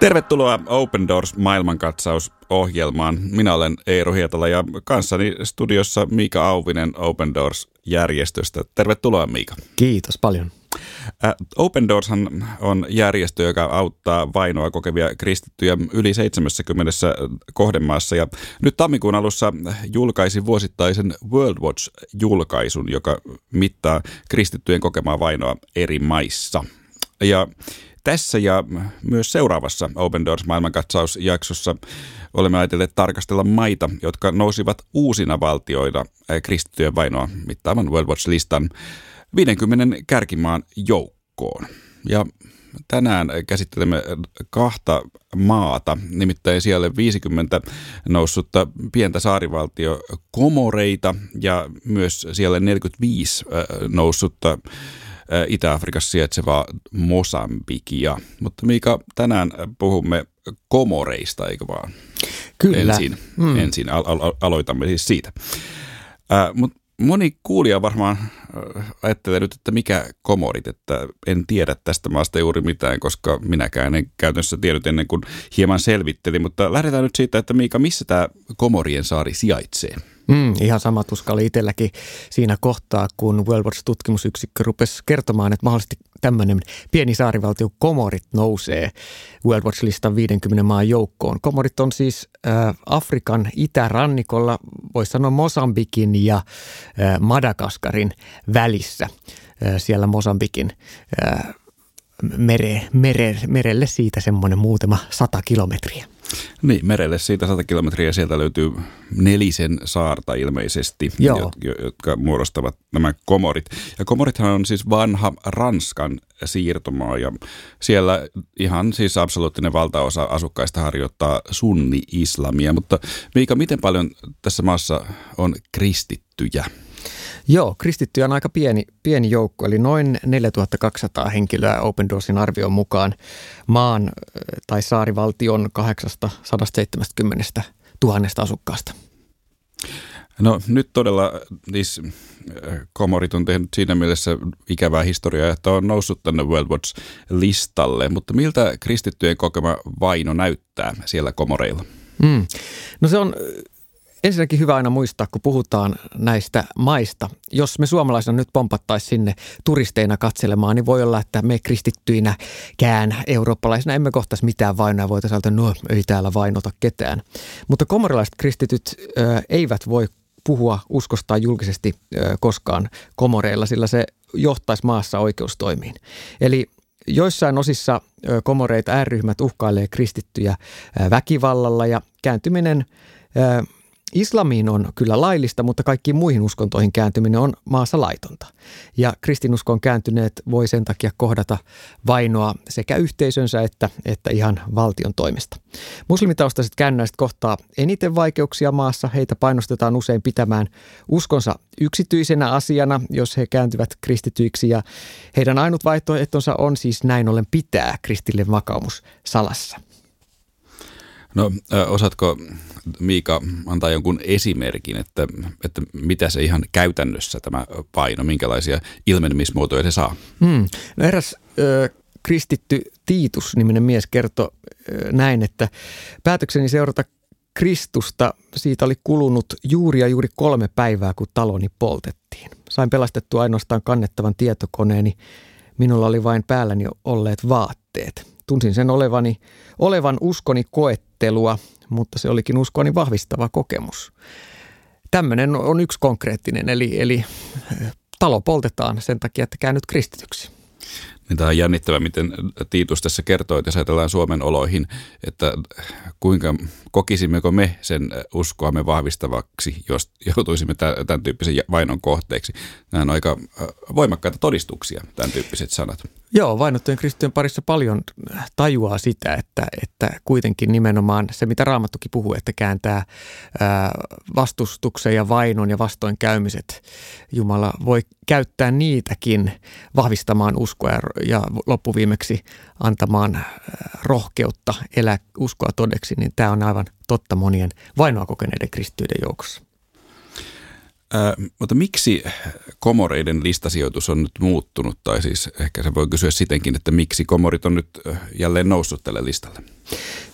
Tervetuloa Open Doors maailmankatsausohjelmaan. Minä olen Eero Hietala ja kanssani studiossa Miika Auvinen Open Doors-järjestöstä. Tervetuloa Miika. Kiitos paljon. Open Doors on järjestö, joka auttaa vainoa kokevia kristittyjä yli 70 kohdemaassa. Ja nyt tammikuun alussa julkaisi vuosittaisen World Watch-julkaisun, joka mittaa kristittyjen kokemaa vainoa eri maissa. Ja tässä ja myös seuraavassa Open Doors maailmankatsausjaksossa olemme ajatelleet tarkastella maita, jotka nousivat uusina valtioina kristittyjen vainoa mittaavan World Watch-listan 50 kärkimaan joukkoon. Ja tänään käsittelemme kahta maata, nimittäin siellä 50 noussutta pientä saarivaltio Komoreita ja myös siellä 45 noussutta Itä-Afrikassa sijaitsevaa Mosambikia. Mutta Miika, tänään puhumme komoreista, eikö vaan? Kyllä. Ensin, mm. ensin al- al- aloitamme siis siitä. Äh, Mutta moni kuulija varmaan ajattelee nyt, että mikä komorit, että en tiedä tästä maasta juuri mitään, koska minäkään en käytännössä tiennyt ennen kuin hieman selvittelin. Mutta lähdetään nyt siitä, että Miika, missä tämä Komorien saari sijaitsee? Mm, ihan sama tuska oli itselläkin siinä kohtaa, kun World Watch-tutkimusyksikkö rupesi kertomaan, että mahdollisesti tämmöinen pieni saarivaltio Komorit nousee World Watch-listan 50 maan joukkoon. Komorit on siis äh, Afrikan itärannikolla, voisi sanoa Mosambikin ja äh, Madagaskarin välissä. Äh, siellä Mosambikin äh, mere, mere, merelle siitä semmoinen muutama sata kilometriä. Niin, merelle siitä 100 kilometriä sieltä löytyy nelisen saarta ilmeisesti, Joo. jotka muodostavat nämä komorit. Ja komorithan on siis vanha Ranskan siirtomaa ja siellä ihan siis absoluuttinen valtaosa asukkaista harjoittaa sunni-islamia. Mutta Miika, miten paljon tässä maassa on kristittyjä? Joo, kristittyjä on aika pieni, pieni joukko, eli noin 4200 henkilöä Open Doorsin arvion mukaan maan tai saarivaltion 870 000 asukkaasta. No nyt todella siis Komorit on tehnyt siinä mielessä ikävää historiaa, että on noussut tänne World Watch-listalle, mutta miltä kristittyjen kokema vaino näyttää siellä Komoreilla? Mm. No se on ensinnäkin hyvä aina muistaa, kun puhutaan näistä maista. Jos me suomalaisina nyt pompattaisiin sinne turisteina katselemaan, niin voi olla, että me kristittyinä kään eurooppalaisina emme kohtaisi mitään vainoa. Voitaisiin että no ei täällä vainota ketään. Mutta komorilaiset kristityt ö, eivät voi puhua uskostaan julkisesti ö, koskaan komoreilla, sillä se johtaisi maassa oikeustoimiin. Eli joissain osissa komoreita ääryhmät uhkailee kristittyjä väkivallalla ja kääntyminen Islamiin on kyllä laillista, mutta kaikkiin muihin uskontoihin kääntyminen on maassa laitonta. Ja kristinuskoon kääntyneet voi sen takia kohdata vainoa sekä yhteisönsä että, että ihan valtion toimesta. Muslimitaustaiset käännöiset kohtaa eniten vaikeuksia maassa. Heitä painostetaan usein pitämään uskonsa yksityisenä asiana, jos he kääntyvät kristityiksi. Ja heidän ainut vaihtoehtonsa on siis näin ollen pitää kristillinen vakaumus salassa. No osaatko Miika antaa jonkun esimerkin, että, että mitä se ihan käytännössä tämä paino, minkälaisia ilmenemismuotoja se saa? Hmm. No eräs ö, kristitty Tiitus-niminen mies kertoi ö, näin, että päätökseni seurata Kristusta siitä oli kulunut juuri ja juuri kolme päivää, kun taloni poltettiin. Sain pelastettua ainoastaan kannettavan tietokoneeni. Minulla oli vain päälläni olleet vaatteet. Tunsin sen olevani, olevan uskoni koettelua, mutta se olikin uskoni vahvistava kokemus. Tämmöinen on yksi konkreettinen, eli, eli talo poltetaan sen takia, että käännyt kristityksi. Niin tämä on jännittävä, miten Tiitus tässä kertoo, että jos ajatellaan Suomen oloihin, että kuinka kokisimmeko me sen uskoamme vahvistavaksi, jos joutuisimme tämän tyyppisen vainon kohteeksi. Nämä on aika voimakkaita todistuksia, tämän tyyppiset sanat. Joo, vainottujen kristittyjen parissa paljon tajuaa sitä, että, että kuitenkin nimenomaan se, mitä Raamattukin puhuu, että kääntää vastustuksen ja vainon ja vastoinkäymiset. Jumala voi käyttää niitäkin vahvistamaan uskoa ja loppuviimeksi antamaan rohkeutta elää uskoa todeksi, niin tämä on aivan totta monien vainoa kokeneiden kristittyiden joukossa. Ää, mutta miksi komoreiden listasijoitus on nyt muuttunut, tai siis ehkä se voi kysyä sitenkin, että miksi komorit on nyt jälleen noussut tälle listalle?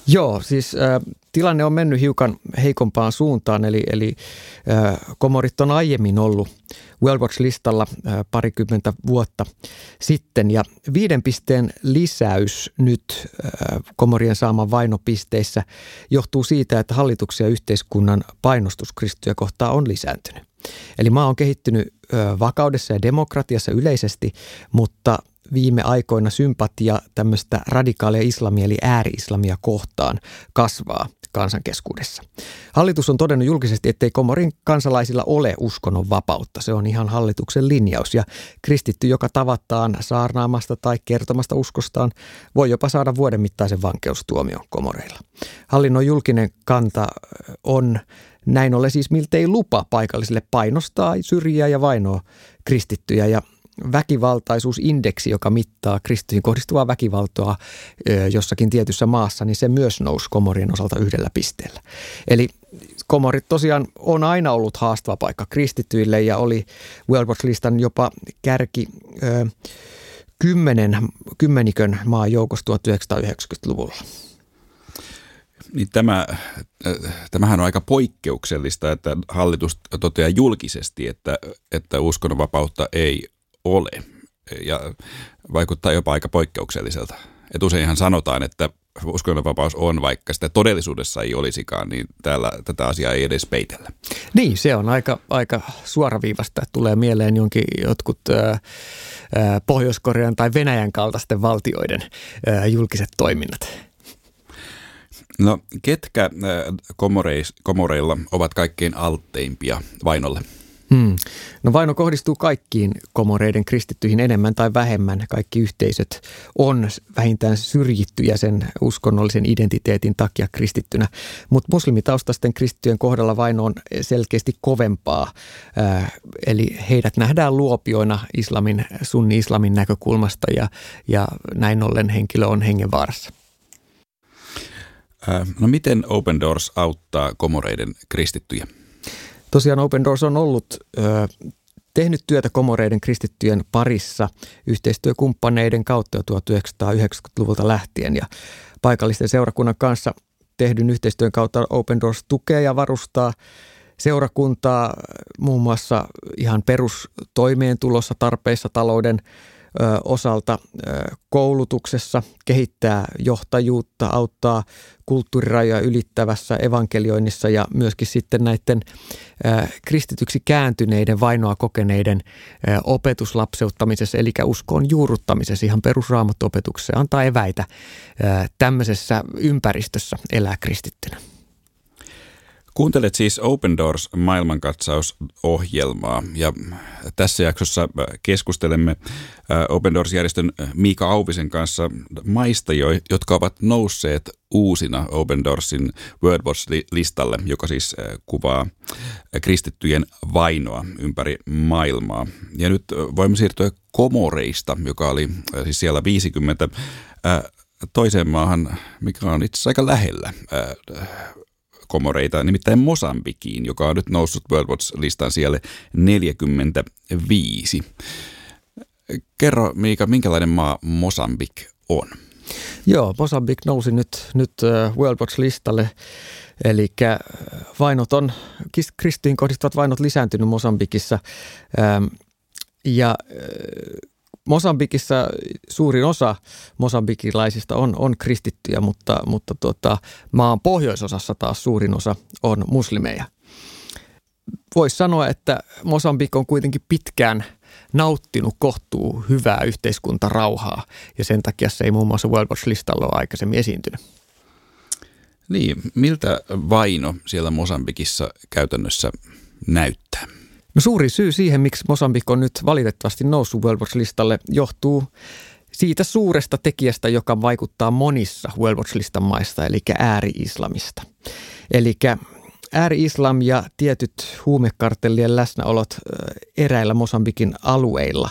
Joo, siis äh, tilanne on mennyt hiukan heikompaan suuntaan, eli, eli äh, komorit on aiemmin ollut World Watch-listalla äh, parikymmentä vuotta sitten, ja viiden pisteen lisäys nyt äh, komorien saaman vainopisteissä johtuu siitä, että hallituksia ja yhteiskunnan painostus kristittyjä kohtaan on lisääntynyt. Eli maa on kehittynyt äh, vakaudessa ja demokratiassa yleisesti, mutta – viime aikoina sympatia tämmöistä radikaalia islamia eli ääri-islamia kohtaan kasvaa kansankeskuudessa. Hallitus on todennut julkisesti, ettei Komorin kansalaisilla ole uskonnon vapautta. Se on ihan hallituksen linjaus ja kristitty, joka tavataan saarnaamasta tai kertomasta uskostaan, voi jopa saada vuoden mittaisen vankeustuomion Komoreilla. Hallinnon julkinen kanta on näin ollen siis miltei lupa paikallisille painostaa, syrjiä ja vainoa kristittyjä ja väkivaltaisuusindeksi, joka mittaa kristityihin kohdistuvaa väkivaltoa jossakin tietyssä maassa, niin se myös nousi komorien osalta yhdellä pisteellä. Eli komorit tosiaan on aina ollut haastava paikka kristityille ja oli World Watch-listan jopa kärki ö, kymmenen, kymmenikön maan joukossa 1990-luvulla. Niin tämä, tämähän on aika poikkeuksellista, että hallitus toteaa julkisesti, että, että uskonnonvapautta ei ole ja vaikuttaa jopa aika poikkeukselliselta. Et useinhan sanotaan, että uskonnonvapaus on, vaikka sitä todellisuudessa ei olisikaan, niin täällä tätä asiaa ei edes peitellä. Niin, se on aika, aika suoraviivasta. Tulee mieleen jonkin jotkut Pohjois-Korean tai Venäjän kaltaisten valtioiden julkiset toiminnat. No, ketkä komoreilla ovat kaikkein altteimpia vainolle? Hmm. No vaino kohdistuu kaikkiin komoreiden kristittyihin enemmän tai vähemmän. Kaikki yhteisöt on vähintään syrjittyjä sen uskonnollisen identiteetin takia kristittynä. Mutta muslimitaustaisten kristittyjen kohdalla vaino on selkeästi kovempaa. Äh, eli heidät nähdään luopioina islamin, sunni-islamin näkökulmasta ja, ja näin ollen henkilö on hengenvaarassa. Äh, no miten Open Doors auttaa komoreiden kristittyjä? Tosiaan Open Doors on ollut ö, tehnyt työtä komoreiden kristittyjen parissa yhteistyökumppaneiden kautta jo 1990-luvulta lähtien. Ja paikallisten seurakunnan kanssa tehdyn yhteistyön kautta Open Doors tukee ja varustaa seurakuntaa muun muassa ihan perustoimeentulossa, tarpeissa, talouden osalta koulutuksessa, kehittää johtajuutta, auttaa kulttuurirajoja ylittävässä evankelioinnissa ja myöskin sitten näiden kristityksi kääntyneiden, vainoa kokeneiden opetuslapseuttamisessa, eli uskon juuruttamisessa, ihan perusraamattuopetuksessa, antaa eväitä tämmöisessä ympäristössä elää kristittynä. Kuuntelet siis Open Doors maailmankatsausohjelmaa ja tässä jaksossa keskustelemme Open Doors-järjestön Miika Auvisen kanssa maista, jotka ovat nousseet uusina Open Doorsin World Watch-listalle, joka siis kuvaa kristittyjen vainoa ympäri maailmaa. Ja nyt voimme siirtyä Komoreista, joka oli siis siellä 50 toiseen maahan, mikä on itse asiassa aika lähellä komoreita, nimittäin Mosambikiin, joka on nyt noussut World Watch-listan siellä 45. Kerro Miika, minkälainen maa Mosambik on? Joo, Mosambik nousi nyt, nyt World Watch-listalle. Eli vainot on, kristiin kohdistuvat vainot lisääntynyt Mosambikissa. Ja Mosambikissa suurin osa mosambikilaisista on, on kristittyjä, mutta, mutta tuota, maan pohjoisosassa taas suurin osa on muslimeja. Voisi sanoa, että Mosambik on kuitenkin pitkään nauttinut kohtuu hyvää yhteiskuntarauhaa ja sen takia se ei muun muassa World Watch-listalla ole aikaisemmin esiintynyt. Niin, miltä vaino siellä Mosambikissa käytännössä näyttää? No suuri syy siihen, miksi Mosambik on nyt valitettavasti noussut World Watch-listalle, johtuu siitä suuresta tekijästä, joka vaikuttaa monissa World Watch-listan maista, eli ääri-islamista. Eli ääri-islam ja tietyt huumekartellien läsnäolot eräillä Mosambikin alueilla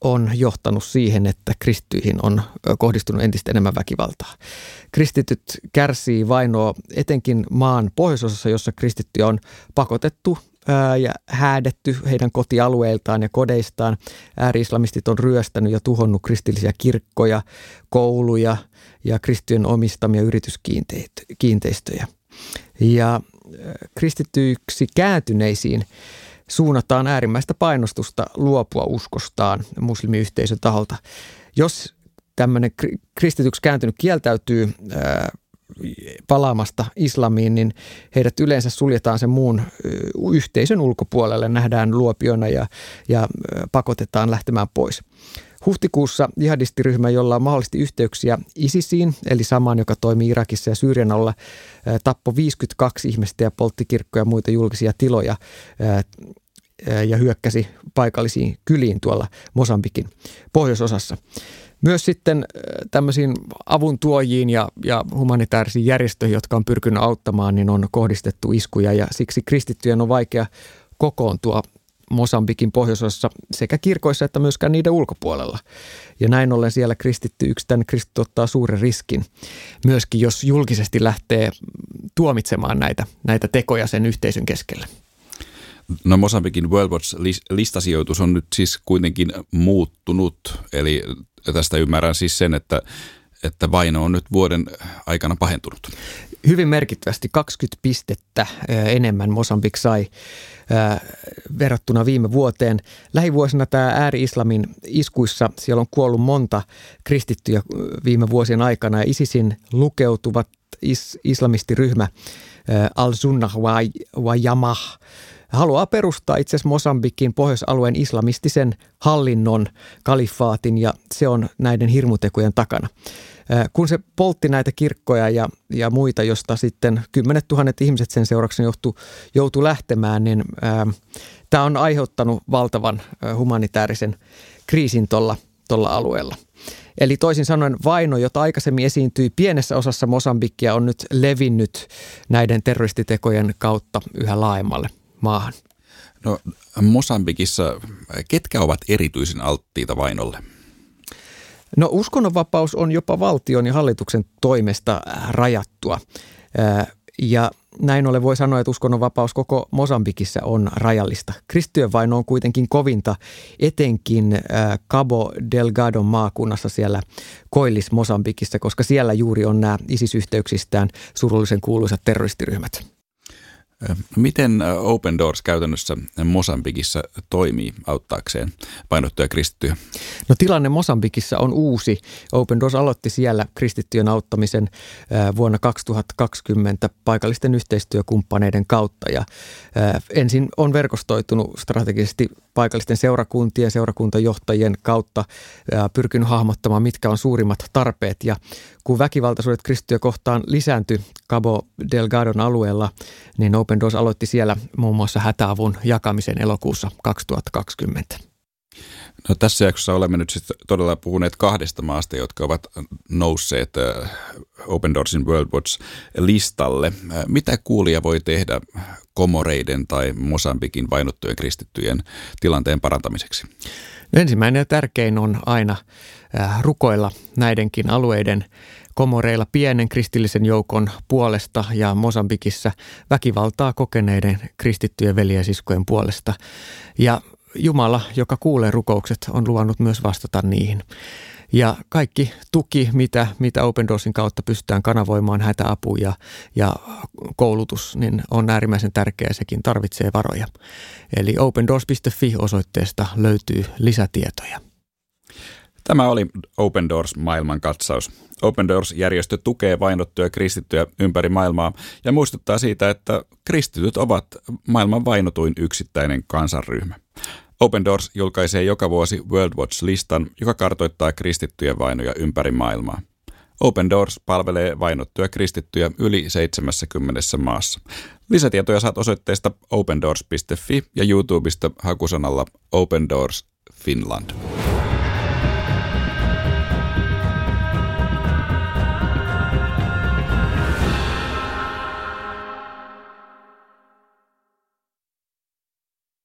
on johtanut siihen, että kristyihin on kohdistunut entistä enemmän väkivaltaa. Kristityt kärsii vainoa etenkin maan pohjoisosassa, jossa kristittyjä on pakotettu ja häädetty heidän kotialueiltaan ja kodeistaan. Ääri-islamistit on ryöstänyt ja tuhonnut kristillisiä kirkkoja, kouluja ja kristittyjen omistamia yrityskiinteistöjä. Ja kristittyiksi kääntyneisiin suunnataan äärimmäistä painostusta luopua uskostaan muslimiyhteisön taholta. Jos tämmöinen kristityksi kääntynyt kieltäytyy palaamasta islamiin, niin heidät yleensä suljetaan sen muun yhteisön ulkopuolelle, nähdään luopiona ja, ja pakotetaan lähtemään pois. Huhtikuussa jihadistiryhmä, jolla on mahdollisesti yhteyksiä ISISiin, eli samaan, joka toimii Irakissa ja Syyrian alla, tappoi 52 ihmistä ja poltti kirkkoja ja muita julkisia tiloja ja hyökkäsi paikallisiin kyliin tuolla Mosambikin pohjoisosassa. Myös sitten tämmöisiin avuntuojiin ja, ja humanitaarisiin järjestöihin, jotka on pyrkinyt auttamaan, niin on kohdistettu iskuja ja siksi kristittyjen on vaikea kokoontua Mosambikin pohjoisosassa sekä kirkoissa että myöskään niiden ulkopuolella. Ja näin ollen siellä kristitty yksittäinen kristitty ottaa suuren riskin, myöskin jos julkisesti lähtee tuomitsemaan näitä, näitä tekoja sen yhteisön keskellä. No Mosambikin World Watch-listasijoitus on nyt siis kuitenkin muuttunut, eli tästä ymmärrän siis sen, että, että vaino on nyt vuoden aikana pahentunut. Hyvin merkittävästi 20 pistettä enemmän Mosambik sai verrattuna viime vuoteen. Lähivuosina tämä ääri-islamin iskuissa, siellä on kuollut monta kristittyjä viime vuosien aikana ja ISISin lukeutuvat is, islamistiryhmä Al-Sunnah wa Yamah haluaa perustaa itse asiassa Mosambikin pohjoisalueen islamistisen hallinnon, kalifaatin ja se on näiden hirmutekojen takana. Kun se poltti näitä kirkkoja ja, ja muita, josta sitten kymmenet tuhannet ihmiset sen seurauksena joutu, joutu lähtemään, niin ää, tämä on aiheuttanut valtavan humanitaarisen kriisin tuolla alueella. Eli toisin sanoen vaino, jota aikaisemmin esiintyi pienessä osassa Mosambikkia, on nyt levinnyt näiden terroristitekojen kautta yhä laajemmalle maahan? No Mosambikissa, ketkä ovat erityisen alttiita vainolle? No uskonnonvapaus on jopa valtion ja hallituksen toimesta rajattua. Ja näin ollen voi sanoa, että uskonnonvapaus koko Mosambikissa on rajallista. Kristityön vaino on kuitenkin kovinta, etenkin Cabo Delgado maakunnassa siellä Koillis Mosambikissa, koska siellä juuri on nämä isisyhteyksistään surullisen kuuluisat terroristiryhmät. Miten Open Doors käytännössä Mosambikissa toimii auttaakseen painottuja kristittyjä? No tilanne Mosambikissa on uusi. Open Doors aloitti siellä kristittyjen auttamisen vuonna 2020 paikallisten yhteistyökumppaneiden kautta ja ensin on verkostoitunut strategisesti paikallisten seurakuntien, seurakuntajohtajien kautta pyrkinyt hahmottamaan, mitkä on suurimmat tarpeet. Ja kun väkivaltaisuudet kristittyjä kohtaan lisääntyi Cabo Delgadon alueella, niin Open Doors aloitti siellä muun muassa hätäavun jakamisen elokuussa 2020. No, tässä jaksossa olemme nyt sitten todella puhuneet kahdesta maasta, jotka ovat nousseet Open Doorsin World Watch listalle. Mitä kuulija voi tehdä Komoreiden tai Mosambikin vainottujen kristittyjen tilanteen parantamiseksi? No ensimmäinen ja tärkein on aina rukoilla näidenkin alueiden komoreilla pienen kristillisen joukon puolesta ja Mosambikissa väkivaltaa kokeneiden kristittyjen veljesiskojen puolesta. Ja Jumala, joka kuulee rukoukset, on luvannut myös vastata niihin. Ja kaikki tuki, mitä, mitä Open Doorsin kautta pystytään kanavoimaan, hätäapu ja, ja koulutus, niin on äärimmäisen tärkeää. Sekin tarvitsee varoja. Eli opendoors.fi osoitteesta löytyy lisätietoja. Tämä oli Open Doors maailman katsaus. Open Doors-järjestö tukee vainottuja kristittyjä ympäri maailmaa ja muistuttaa siitä, että kristityt ovat maailman vainotuin yksittäinen kansanryhmä. Open Doors julkaisee joka vuosi World Watch-listan, joka kartoittaa kristittyjen vainoja ympäri maailmaa. Open Doors palvelee vainottuja kristittyjä yli 70 maassa. Lisätietoja saat osoitteesta opendoors.fi ja YouTubesta hakusanalla Open Doors Finland.